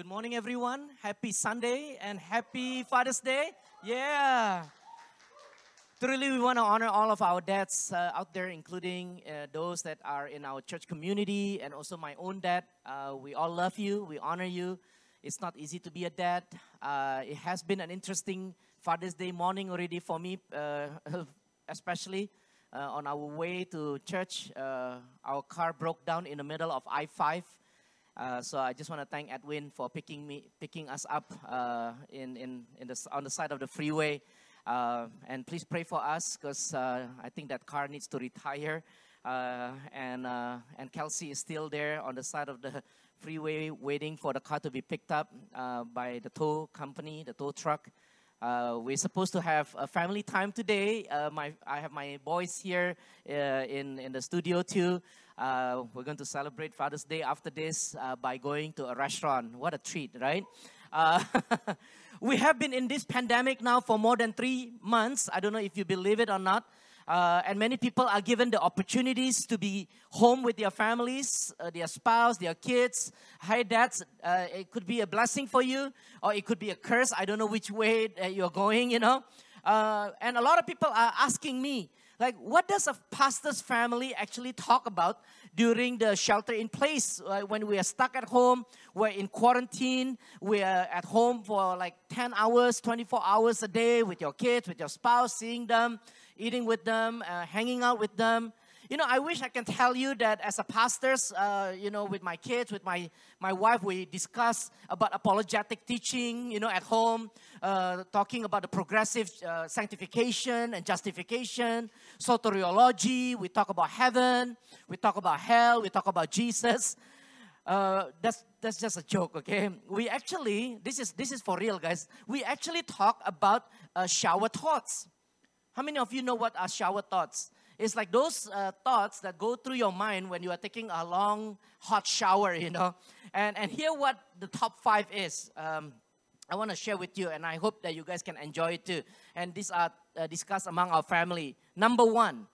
Good morning, everyone. Happy Sunday and happy Father's Day. Yeah. Truly, we want to honor all of our dads uh, out there, including uh, those that are in our church community and also my own dad. Uh, we all love you, we honor you. It's not easy to be a dad. Uh, it has been an interesting Father's Day morning already for me, uh, especially uh, on our way to church. our car broke down in the middle of I 5. Uh, so I just want to thank Edwin for picking me, picking us up uh, in, in, in the, on the side of the freeway. Uh, and please pray for us because uh, I think that car needs to retire. Uh, and and Kelsey is still there on the side of the freeway waiting for the car to be picked up by the tow company, the tow truck. we're supposed to have a family time today. my, I have my boys here in, in the studio too. Uh, we're going to celebrate Father's Day after this uh, by going to a restaurant. What a treat, right? Uh, we have been in this pandemic now for more than three months. I don't know if you believe it or not. Uh, and many people are given the opportunities to be home with their families, uh, their spouse, their kids. Hi, dads. Uh, it could be a blessing for you, or it could be a curse. I don't know which way you're going, you know. Uh, and a lot of people are asking me, like, what does a pastor's family actually talk about during the shelter in place? Uh, when we are stuck at home, we're in quarantine, we're at home for like 10 hours, 24 hours a day with your kids, with your spouse, seeing them, eating with them, uh, hanging out with them. You know, I wish I can tell you that as a pastors, uh, you know, with my kids, with my, my wife, we discuss about apologetic teaching, you know, at home, uh, talking about the progressive uh, sanctification and justification, soteriology. We talk about heaven. We talk about hell. We talk about Jesus. Uh, that's that's just a joke, okay? We actually this is this is for real, guys. We actually talk about uh, shower thoughts. How many of you know what are shower thoughts? It's like those uh, thoughts that go through your mind when you are taking a long, hot shower, you know. And, and here what the top five is. Um, I want to share with you, and I hope that you guys can enjoy it too. And these are uh, discussed among our family. Number one,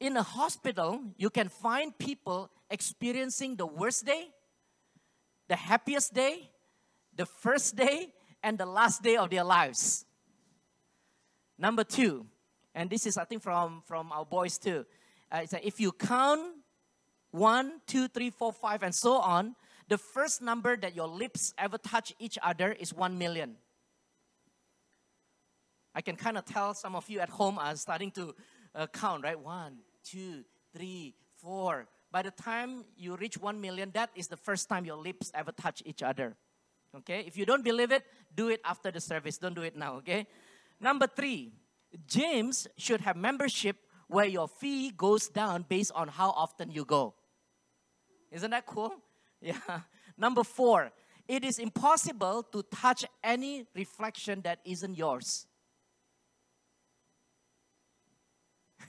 in a hospital, you can find people experiencing the worst day, the happiest day, the first day, and the last day of their lives. Number two, and this is I think from from our boys too. Uh, it's like if you count one, two, three, four, five, and so on, the first number that your lips ever touch each other is one million. I can kind of tell some of you at home are starting to uh, count, right? One, two, three, four. By the time you reach one million, that is the first time your lips ever touch each other. Okay? If you don't believe it, do it after the service. Don't do it now, okay? Number three, gyms should have membership where your fee goes down based on how often you go. Isn't that cool? Yeah. Number four, it is impossible to touch any reflection that isn't yours.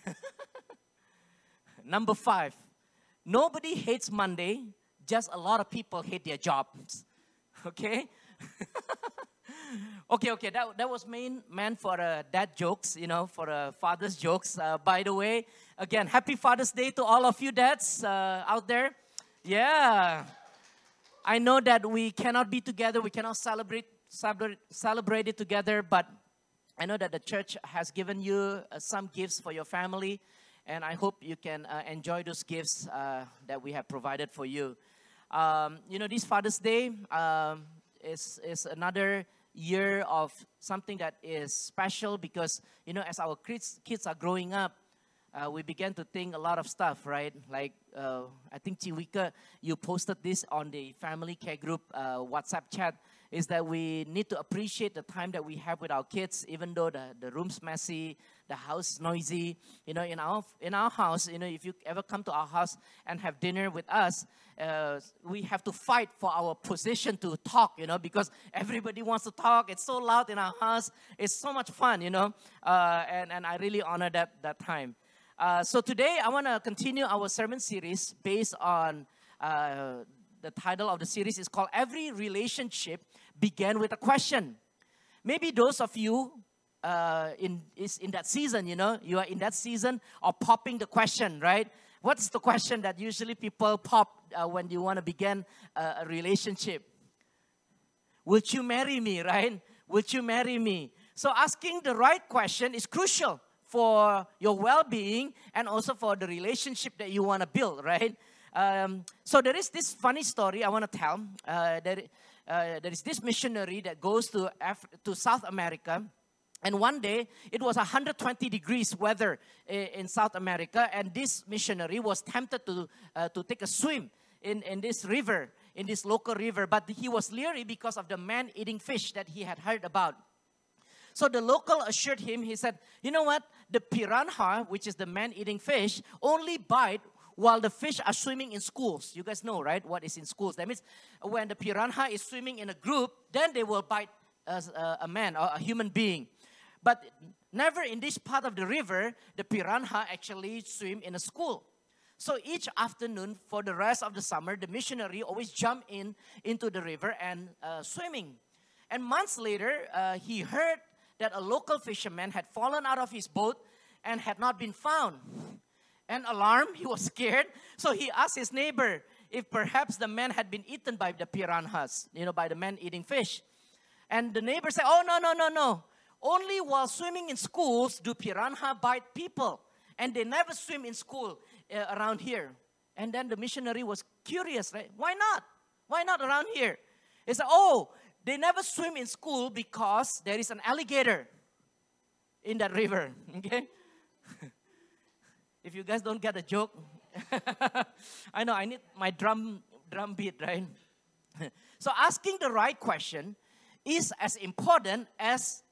Number five, nobody hates Monday, just a lot of people hate their jobs. Okay? Okay, okay, that, that was main, meant for uh, dad jokes, you know, for uh, father's jokes. Uh, by the way, again, happy Father's Day to all of you dads uh, out there. Yeah. I know that we cannot be together, we cannot celebrate, celebrate, celebrate it together, but I know that the church has given you uh, some gifts for your family, and I hope you can uh, enjoy those gifts that we have provided for you. Um, you know, this Father's Day um, is, is another year of something that is special because, you know, as our kids, kids are growing up, uh, we began to think a lot of stuff, right? Like, uh, I think Chiwika, you posted this on the family care group uh, WhatsApp chat, is that we need to appreciate the time that we have with our kids, even though the, the room's messy, the house is noisy. You know, in our, in our house, you know, if you ever come to our house and have dinner with us, uh, we have to fight for our position to talk, you know, because everybody wants to talk. It's so loud in our house. It's so much fun, you know, uh, and, and I really honor that, that time. Uh, so today I want to continue our sermon series based on uh, the title of the series is called Every Relationship Began with a Question. Maybe those of you uh, in, is in that season, you know, you are in that season of popping the question, right? What's the question that usually people pop uh, when you want to begin a, relationship? Would you marry me, right? Would you marry me? So asking the right question is crucial for your well-being and also for the relationship that you want to build, right? Um, so there is this funny story I want to tell. Uh, there, uh, there is this missionary that goes to Af- to South America, and one day it was 120 degrees weather in South America, and this missionary was tempted to uh, to take a swim in in this river, in this local river, but he was leery because of the man-eating fish that he had heard about. So the local assured him, he said, You know what? The piranha, which is the man eating fish, only bite while the fish are swimming in schools. You guys know, right? What is in schools? That means when the piranha is swimming in a group, then they will bite a, a man or a human being. But never in this part of the river, the piranha actually swim in a school. So each afternoon for the rest of the summer, the missionary always jump in into the river and uh, swimming. And months later, uh, he heard that a local fisherman had fallen out of his boat and had not been found. And alarmed, he was scared. So he asked his neighbor if perhaps the man had been eaten by the piranhas, you know, by the man eating fish. And the neighbor said, Oh, no, no, no, no. Only while swimming in schools do piranha bite people. And they never swim in school uh, around here. And then the missionary was curious, right? Why not? Why not around here? He said, Oh, they never swim in school because there is an alligator in that river. Okay? if you guys don't get the joke, I know I need my drum drum beat, right? so asking the right question is as important as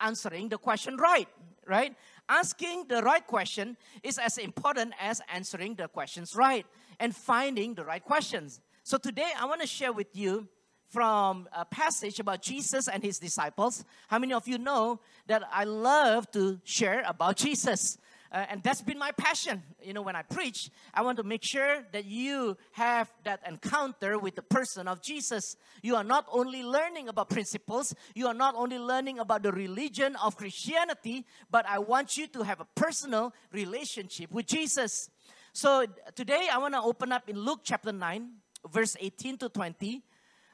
answering the question right, right? Asking the right question is as important as answering the questions right and finding the right questions. So today I want to share with you from a passage about Jesus and his disciples. How many of you know that I love to share about Jesus? Uh, and that's been my passion. You know, when I preach, I want to make sure that you have that encounter with the person of Jesus. You are not only learning about principles, you are not only learning about the religion of Christianity, but I want you to have a personal relationship with Jesus. So today I want to open up in Luke chapter 9, verse 18 to 20.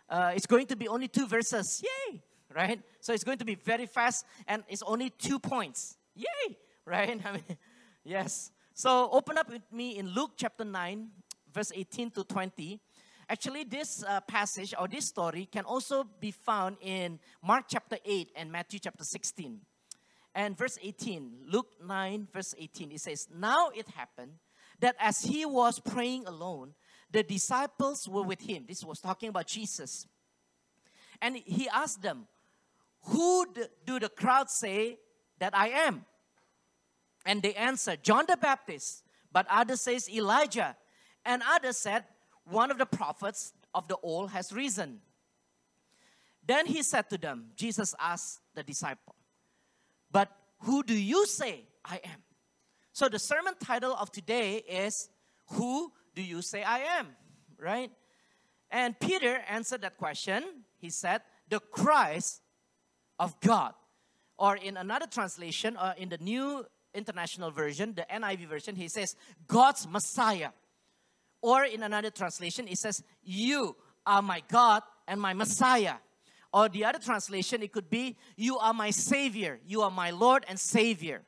Uh, it's going to be only two verses. Yay! Right? So it's going to be very fast and it's only two points. Yay! Right? I mean, Yes. So open up with me in Luke chapter 9, verse 18 to 20. Actually, this uh, passage or this story can also be found in Mark chapter 8 and Matthew chapter 16. And verse 18, Luke 9, verse 18, it says, Now it happened that as he was praying alone, the disciples were with him. This was talking about Jesus. And he asked them, Who do the crowd say that I am? And they answered, John the Baptist, but others says Elijah, and others said, one of the prophets of the old has risen. Then he said to them, Jesus asked the disciple, But who do you say I am? So the sermon title of today is Who do you say I am? Right? And Peter answered that question. He said, The Christ of God. Or in another translation, or in the New International Version, the NIV version, he says, God's Messiah. Or in another translation, it says, You are my God and my Messiah. Or the other translation, it could be, You are my Savior. You are my Lord and Savior.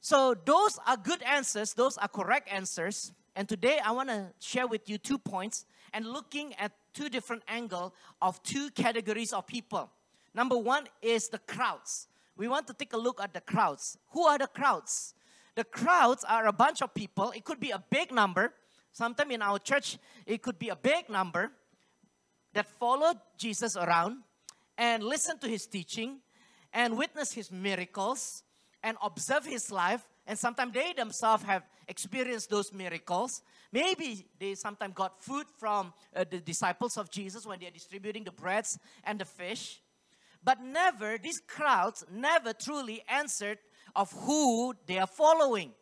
So those are good answers, those are correct answers. And today I want to share with you two points and looking at two different angles of two categories of people. Number one is the crowds we want to take a look at the crowds. Who are the crowds? The crowds are a bunch of people. It could be a big number. Sometimes in our church, it could be a big number that followed Jesus around and listen to his teaching and witness his miracles and observe his life. And sometimes they themselves have experienced those miracles. Maybe they sometimes got food from uh, the disciples of Jesus when they're distributing the breads and the fish. But never, these crowds never truly answered of who they are following.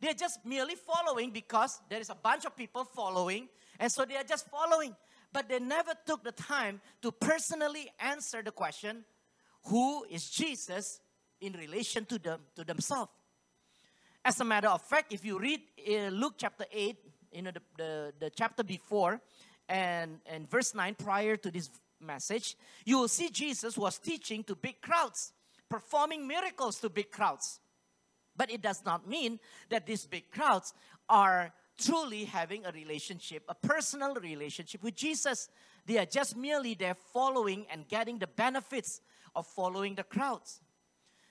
They're just merely following because there is a bunch of people following, and so they are just following. But they never took the time to personally answer the question who is Jesus in relation to them to themselves. As a matter of fact, if you read uh, Luke chapter 8, you know, the, the, the chapter before, and, and verse 9, prior to this message, you will see Jesus was teaching to big crowds, performing miracles to big crowds. But it does not mean that these big crowds are truly having a relationship, a personal relationship with Jesus. They are just merely there following and getting the benefits of following the crowds.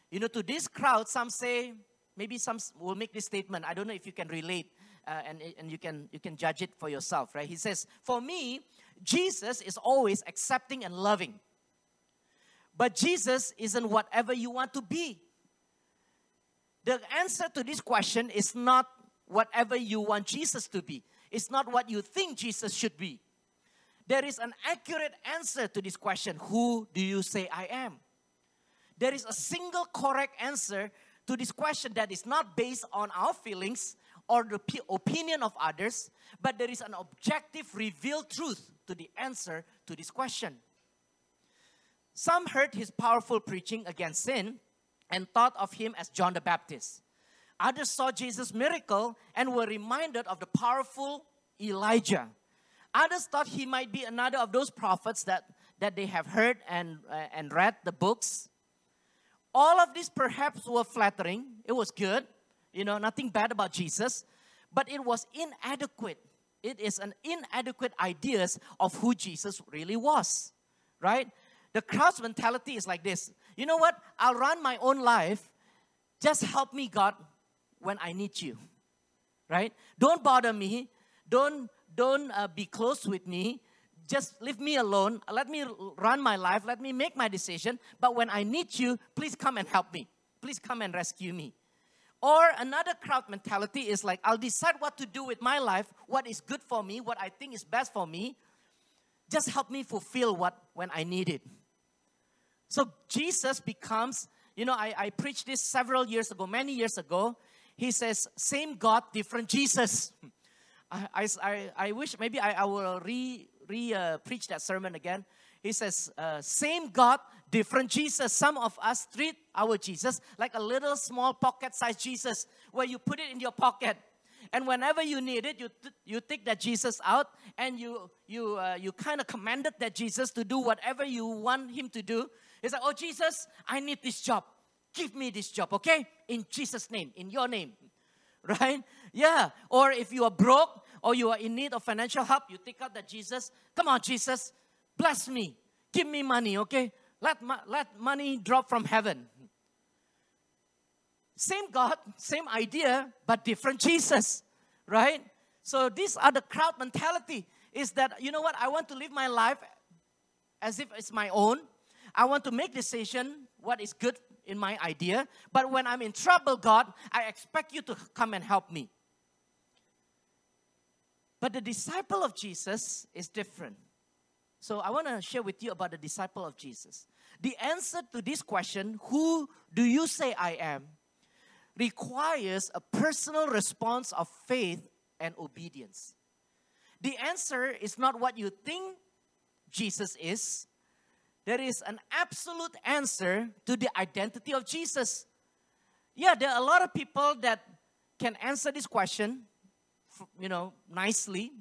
You know, to this crowd, some say, maybe some will make this statement. I don't know if you can relate uh, and, and you, can, you can judge it for yourself, right? He says, For me, Jesus is always accepting and loving. But Jesus isn't whatever you want to be. The answer to this question is not whatever you want Jesus to be, it's not what you think Jesus should be. There is an accurate answer to this question Who do you say I am? There is a single correct answer to this question that is not based on our feelings or the opinion of others, but there is an objective, revealed truth to the answer to this question. Some heard his powerful preaching against sin and thought of him as John the Baptist. Others saw Jesus' miracle and were reminded of the powerful Elijah. Others thought he might be another of those prophets that, that they have heard and, uh, and read the books. All of these perhaps were flattering. It was good. You know, nothing bad about Jesus. But it was inadequate. It is an inadequate ideas of who Jesus really was. Right? The crowd's mentality is like this. You know what? I'll run my own life. Just help me, God, when I need you. Right? Don't bother me. Don't don't uh, be close with me. Just leave me alone. Let me run my life. Let me make my decision. But when I need you, please come and help me. Please come and rescue me. Or another crowd mentality is like, I'll decide what to do with my life, what is good for me, what I think is best for me. Just help me fulfill what when I need it. So Jesus becomes, you know, I, I preached this several years ago, many years ago. He says, same God, different Jesus. I, I, I wish maybe I, I will re, re uh, preach that sermon again. He says, uh, same God, different Jesus. Some of us treat our Jesus like a little small pocket sized Jesus where you put it in your pocket. And whenever you need it, you, you take that Jesus out and you, you, uh, you kind of commanded that Jesus to do whatever you want him to do. He's like, oh, Jesus, I need this job. Give me this job, okay? In Jesus' name, in your name. Right? Yeah. Or if you are broke or you are in need of financial help, you take out that Jesus. Come on, Jesus, bless me. Give me money, okay? Let, let money drop from heaven. Same God, same idea, but different Jesus, right? So these are the crowd mentality. Is that you know what? I want to live my life as if it's my own. I want to make decision what is good in my idea. But when I'm in trouble, God, I expect you to come and help me. But the disciple of Jesus is different. So I want to share with you about the disciple of Jesus. The answer to this question, who do you say I am, requires a personal response of faith and obedience. The answer is not what you think Jesus is. There is an absolute answer to the identity of Jesus. Yeah, there are a lot of people that can answer this question you know, nicely,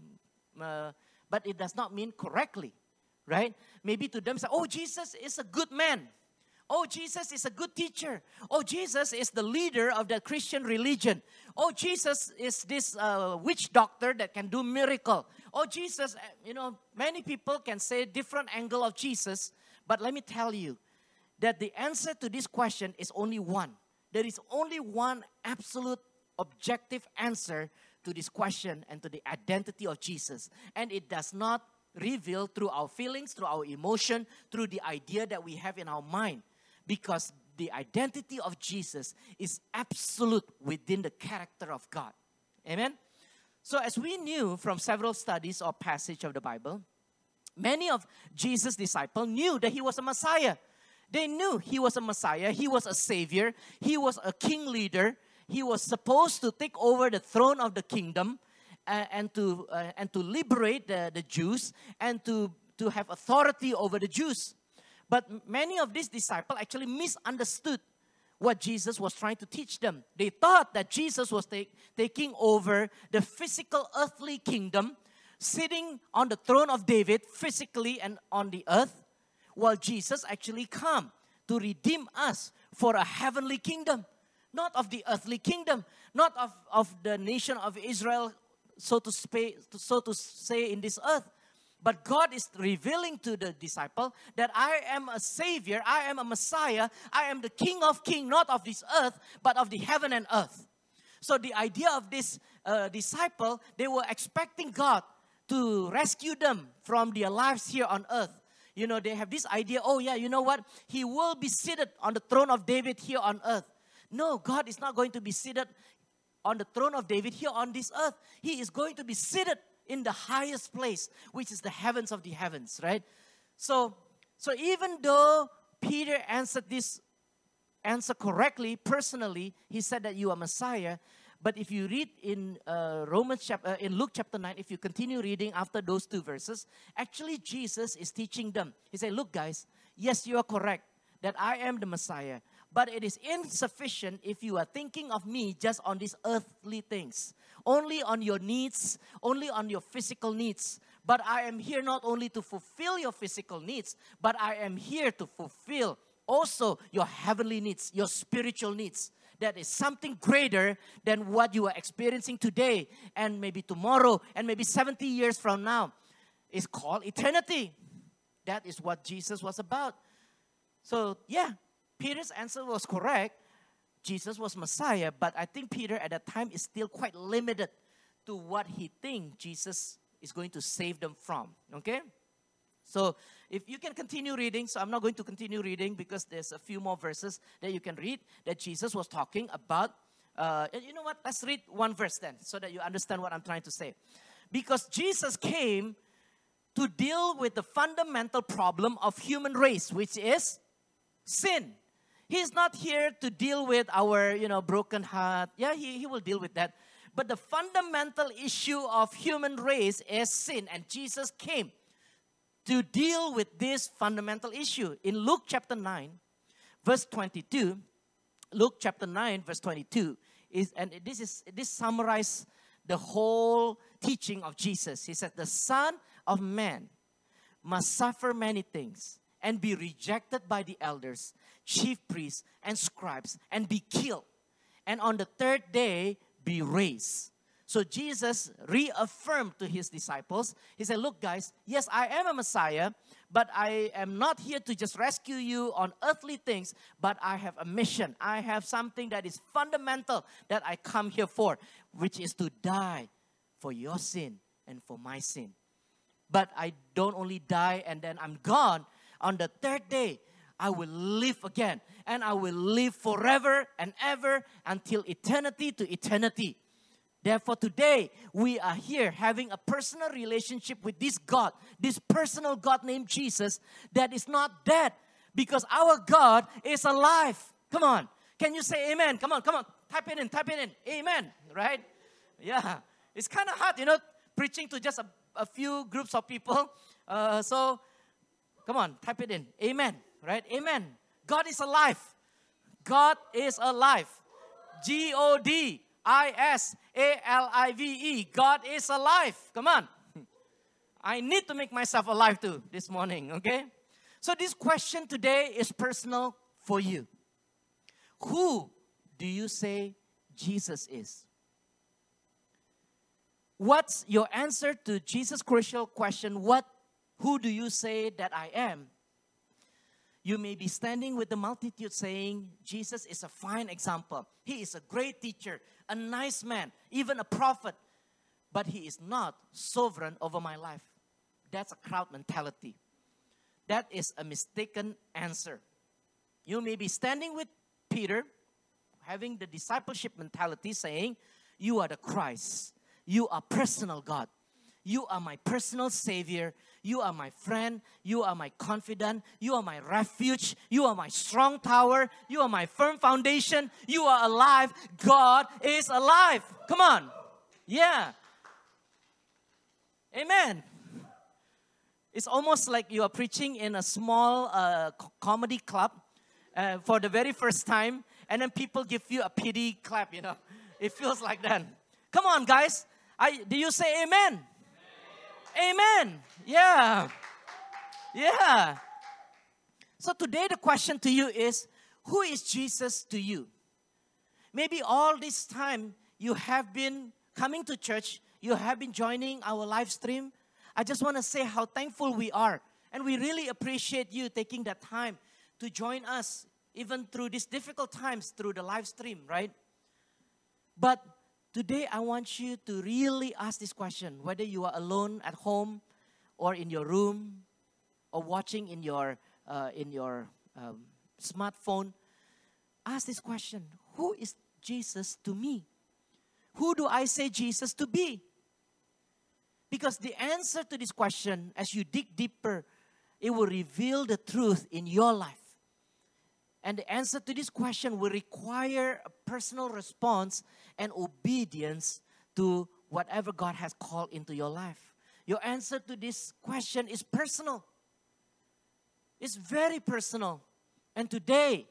uh, but it does not mean correctly, right? Maybe to them say, oh, Jesus is a good man. Oh, Jesus is a good teacher. Oh, Jesus is the leader of the Christian religion. Oh, Jesus is this uh, witch doctor that can do miracle. Oh, Jesus, you know, many people can say different angle of Jesus, but let me tell you that the answer to this question is only one. There is only one absolute objective answer to this question and to the identity of Jesus. And it does not reveal through our feelings, through our emotion, through the idea that we have in our mind. Because the identity of Jesus is absolute within the character of God. Amen? So, as we knew from several studies or passage of the Bible, many of Jesus' disciples knew that he was a Messiah. They knew he was a Messiah, he was a Savior, he was a king leader, he was supposed to take over the throne of the kingdom uh, and to uh, and to liberate the, the Jews and to to have authority over the Jews. But many of these disciples actually misunderstood what Jesus was trying to teach them. They thought that Jesus was take, taking over the physical earthly kingdom sitting on the throne of David physically and on the earth, while Jesus actually come to redeem us for a heavenly kingdom, not of the earthly kingdom, not of, of the nation of Israel, so to, so to say, in this earth. But God is revealing to the disciple that I am a savior, I am a Messiah, I am the King of kings, not of this earth, but of the heaven and earth. So the idea of this uh, disciple, they were expecting God to rescue them from their lives here on earth. You know, they have this idea, oh yeah, you know what? He will be seated on the throne of David here on earth. No, God is not going to be seated on the throne of David here on this earth. He is going to be seated in the highest place, which is the heavens of the heavens, right? So, so even though Peter answered this answer correctly, personally, he said that you are Messiah. But if you read in uh, Romans chapter, uh, in Luke chapter 9, if you continue reading after those two verses, actually Jesus is teaching them. He said, Look, guys, yes, you are correct that I am the Messiah, but it is insufficient if you are thinking of me just on these earthly things, only on your needs, only on your physical needs. But I am here not only to fulfill your physical needs, but I am here to fulfill also your heavenly needs, your spiritual needs. That is something greater than what you are experiencing today and maybe tomorrow and maybe 70 years from now. It's called eternity. That is what Jesus was about. So, yeah, Peter's answer was correct. Jesus was Messiah, but I think Peter at that time is still quite limited to what he thinks Jesus is going to save them from. Okay? So if you can continue reading, so I'm not going to continue reading because there's a few more verses that you can read that Jesus was talking about. Uh, you know what? Let's read one verse then so that you understand what I'm trying to say. Because Jesus came to deal with the fundamental problem of human race, which is sin. He's not here to deal with our, you know, broken heart. Yeah, he, he will deal with that. But the fundamental issue of human race is sin. And Jesus came to deal with this fundamental issue. In Luke chapter 9, verse 22, Luke chapter 9, verse 22, is, and this is this summarizes the whole teaching of Jesus. He said, The Son of Man must suffer many things and be rejected by the elders, chief priests, and scribes, and be killed, and on the third day be raised. So Jesus reaffirmed to his disciples, he said, Look, guys, yes, I am a Messiah, but I am not here to just rescue you on earthly things, but I have a mission. I have something that is fundamental that I come here for, which is to die for your sin and for my sin. But I don't only die and then I'm gone. On the third day, I will live again and I will live forever and ever until eternity to eternity. Therefore, today we are here having a personal relationship with this God, this personal God named Jesus that is not dead because our God is alive. Come on. Can you say amen? Come on, come on. Type it in, type it in. Amen. Right? Yeah. It's kind of hard, you know, preaching to just a, a few groups of people. Uh, so, come on, type it in. Amen. Right? Amen. God is alive. God is alive. G O D I S A L I V E. God is alive. Come on. I need to make myself alive too this morning, okay? So, this question today is personal for you. Who do you say Jesus is? What's your answer to Jesus' crucial question? What, who do you say that I am? You may be standing with the multitude saying, Jesus is a fine example. He is a great teacher, a nice man, even a prophet, but he is not sovereign over my life. That's a crowd mentality. That is a mistaken answer. You may be standing with Peter, having the discipleship mentality, saying, You are the Christ. You are personal God. You are my personal Savior. You are my friend. You are my confidant. You are my refuge. You are my strong tower. You are my firm foundation. You are alive. God is alive. Come on. Yeah. Amen. It's almost like you are preaching in a small uh, comedy club uh, for the very first time, and then people give you a pity clap, you know. It feels like that. Come on, guys. I, do you say amen? Amen. Yeah. Yeah. So today the question to you is who is Jesus to you? Maybe all this time you have been coming to church, you have been joining our live stream. I just want to say how thankful we are. And we really appreciate you taking that time to join us, even through these difficult times, through the live stream, right? But today I want you to really ask this question whether you are alone at home or in your room or watching in your, uh, in your um, smartphone. Ask this question Who is Jesus to me? Who do I say Jesus to be? Because the answer to this question, as you dig deeper, it will reveal the truth in your life. And the answer to this question will require a personal response and obedience to whatever God has called into your life. Your answer to this question is personal. It's very personal. And today,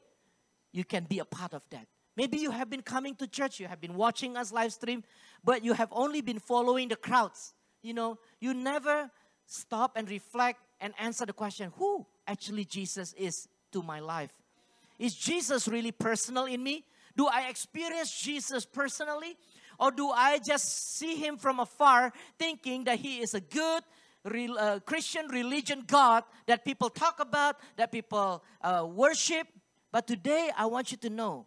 you can be a part of that. Maybe you have been coming to church, you have been watching us live stream, but you have only been following the crowds. You know, you never stop and reflect and answer the question who actually Jesus is to my life. Is Jesus really personal in me? Do I experience Jesus personally? Or do I just see him from afar thinking that he is a good uh, Christian religion God that people talk about, that people uh, worship? But today I want you to know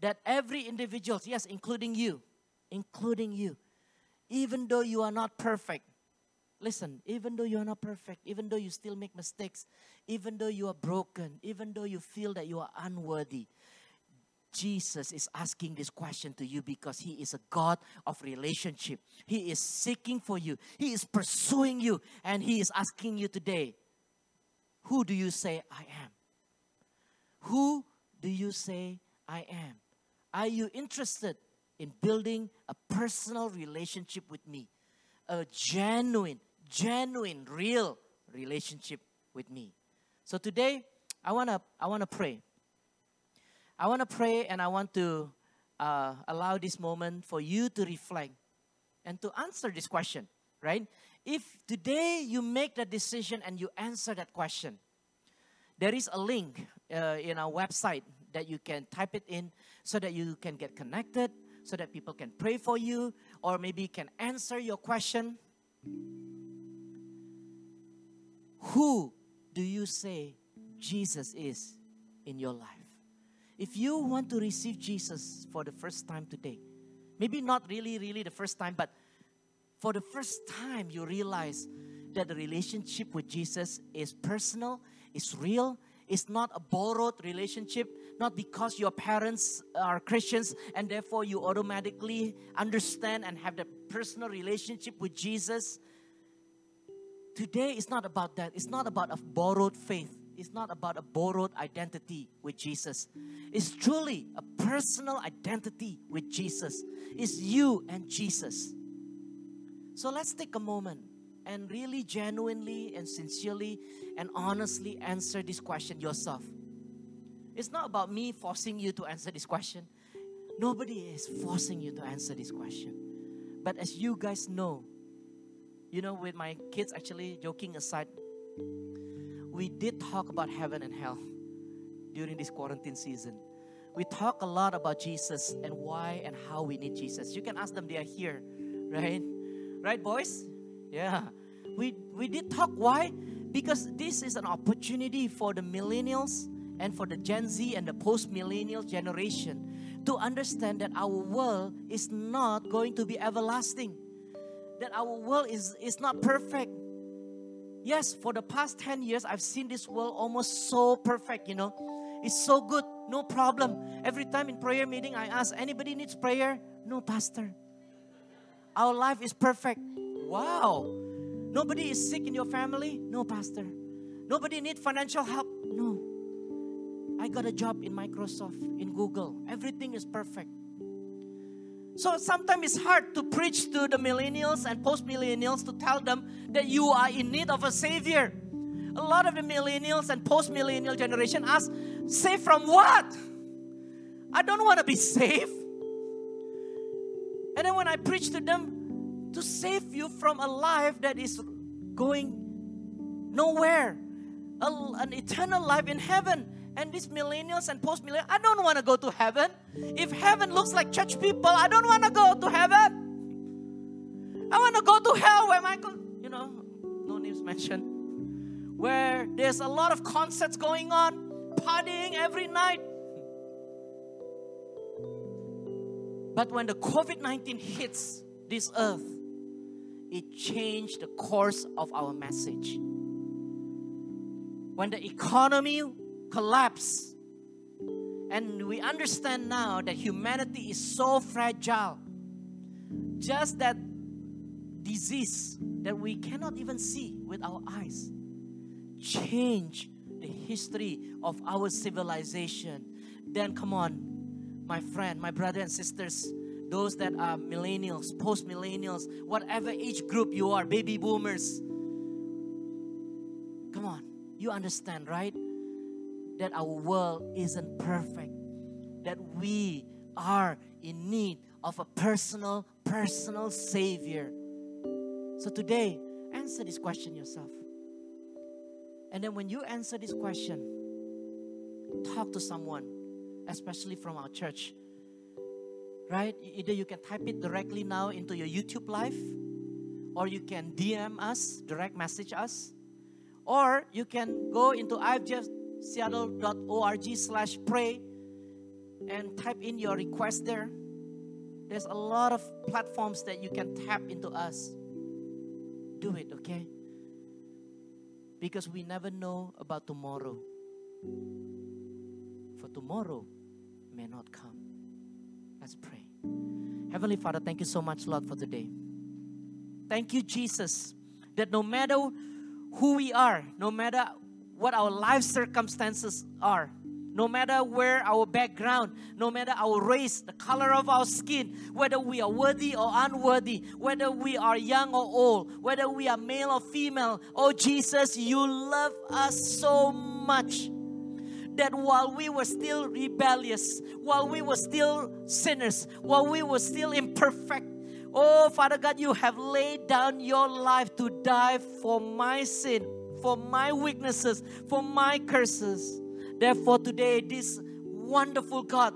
that every individual, yes, including you, including you, even though you are not perfect, listen, even though you are not perfect, even though you still make mistakes, even though you are broken, even though you feel that you are unworthy, Jesus is asking this question to you because He is a God of relationship. He is seeking for you, He is pursuing you, and He is asking you today, Who do you say I am? Who do you say I am? Are you interested in building a personal relationship with me? A genuine, genuine, real relationship with me. So today, I wanna I wanna pray. I wanna pray, and I want to uh, allow this moment for you to reflect and to answer this question. Right? If today you make that decision and you answer that question, there is a link uh, in our website that you can type it in so that you can get connected, so that people can pray for you, or maybe can answer your question. Who do you say Jesus is in your life? If you want to receive Jesus for the first time today, maybe not really, really the first time, but for the first time you realize that the relationship with Jesus is personal, is real, it's not a borrowed relationship, not because your parents are Christians and therefore you automatically understand and have that personal relationship with Jesus. Today is not about that. It's not about a borrowed faith. It's not about a borrowed identity with Jesus. It's truly a personal identity with Jesus. It's you and Jesus. So let's take a moment and really genuinely and sincerely and honestly answer this question yourself. It's not about me forcing you to answer this question. Nobody is forcing you to answer this question. But as you guys know, you know, with my kids actually joking aside, we did talk about heaven and hell during this quarantine season. We talk a lot about Jesus and why and how we need Jesus. You can ask them, they are here, right? Right, boys? Yeah. We, we did talk. Why? Because this is an opportunity for the millennials and for the Gen Z and the post millennial generation to understand that our world is not going to be everlasting, that our world is, is not perfect. Yes, for the past 10 years, I've seen this world almost so perfect, you know. It's so good, no problem. Every time in prayer meeting, I ask, anybody needs prayer? No, Pastor. Our life is perfect. Wow. Nobody is sick in your family? No, Pastor. Nobody need financial help? No. I got a job in Microsoft, in Google. Everything is perfect. So sometimes it's hard to preach to the millennials and post millennials to tell them that you are in need of a savior. A lot of the millennials and post millennial generation ask, Save from what? I don't want to be saved. And then when I preach to them, to save you from a life that is going nowhere, a, an eternal life in heaven. And these millennials and post millennials, I don't want to go to heaven. If heaven looks like church people, I don't want to go to heaven. I want to go to hell where Michael, you know, no names mentioned, where there's a lot of concerts going on, partying every night. But when the COVID 19 hits this earth, it changed the course of our message. When the economy collapsed, and we understand now that humanity is so fragile, just that disease that we cannot even see with our eyes change the history of our civilization, then come on, my friend, my brother and sisters, those that are millennials, post millennials, whatever age group you are, baby boomers. Come on, you understand, right? That our world isn't perfect, that we are in need of a personal, personal Savior. So today, answer this question yourself. And then when you answer this question, talk to someone, especially from our church. Right? Either you can type it directly now into your YouTube live, or you can DM us, direct message us, or you can go into ifgseattle.org slash pray and type in your request there. There's a lot of platforms that you can tap into us. Do it, okay? Because we never know about tomorrow. For tomorrow may not come. Let's pray. Heavenly Father, thank you so much, Lord, for today. Thank you, Jesus, that no matter who we are, no matter what our life circumstances are, no matter where our background, no matter our race, the color of our skin, whether we are worthy or unworthy, whether we are young or old, whether we are male or female, oh Jesus, you love us so much that while we were still rebellious, while we were still sinners, while we were still imperfect, oh Father God, you have laid down your life to die for my sin, for my weaknesses, for my curses. Therefore, today, this wonderful God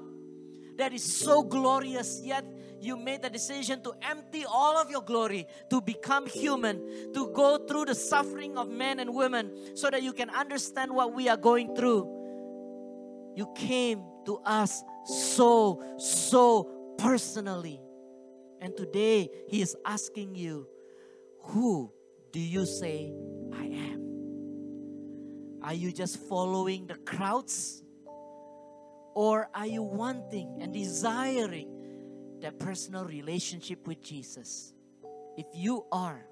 that is so glorious, yet you made the decision to empty all of your glory, to become human, to go through the suffering of men and women so that you can understand what we are going through. You came to us so, so personally. And today, He is asking you, Who do you say I am? Are you just following the crowds? Or are you wanting and desiring that personal relationship with Jesus? If you are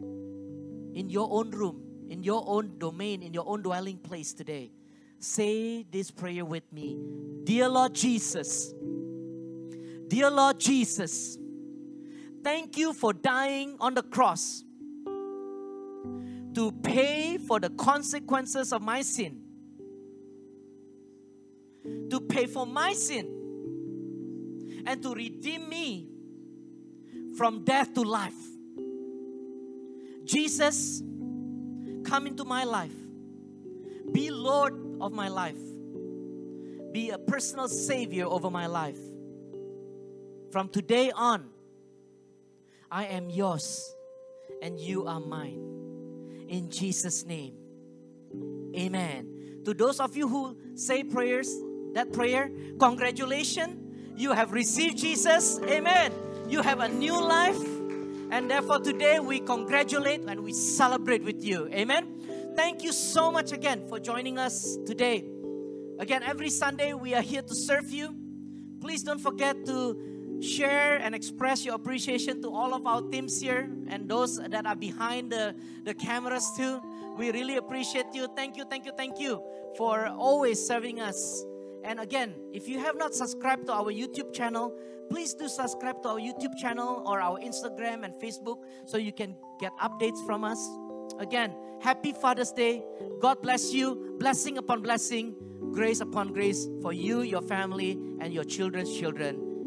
in your own room, in your own domain, in your own dwelling place today, say this prayer with me Dear Lord Jesus, Dear Lord Jesus, thank you for dying on the cross to pay for the consequences of my sin, to pay for my sin, and to redeem me from death to life. Jesus, come into my life. Be Lord of my life. Be a personal Savior over my life. From today on, I am yours and you are mine in Jesus' name. Amen. To those of you who say prayers, that prayer, congratulations. You have received Jesus. Amen. You have a new life. And therefore, today we congratulate and we celebrate with you. Amen. Thank you so much again for joining us today. Again, every Sunday we are here to serve you. Please don't forget to share and express your appreciation to all of our teams here and those that are behind the, the cameras too. We really appreciate you. Thank you, thank you, thank you for always serving us. And again, if you have not subscribed to our YouTube channel, please do subscribe to our YouTube channel or our Instagram and Facebook so you can get updates from us. Again, happy Father's Day. God bless you. Blessing upon blessing, grace upon grace for you, your family, and your children's children.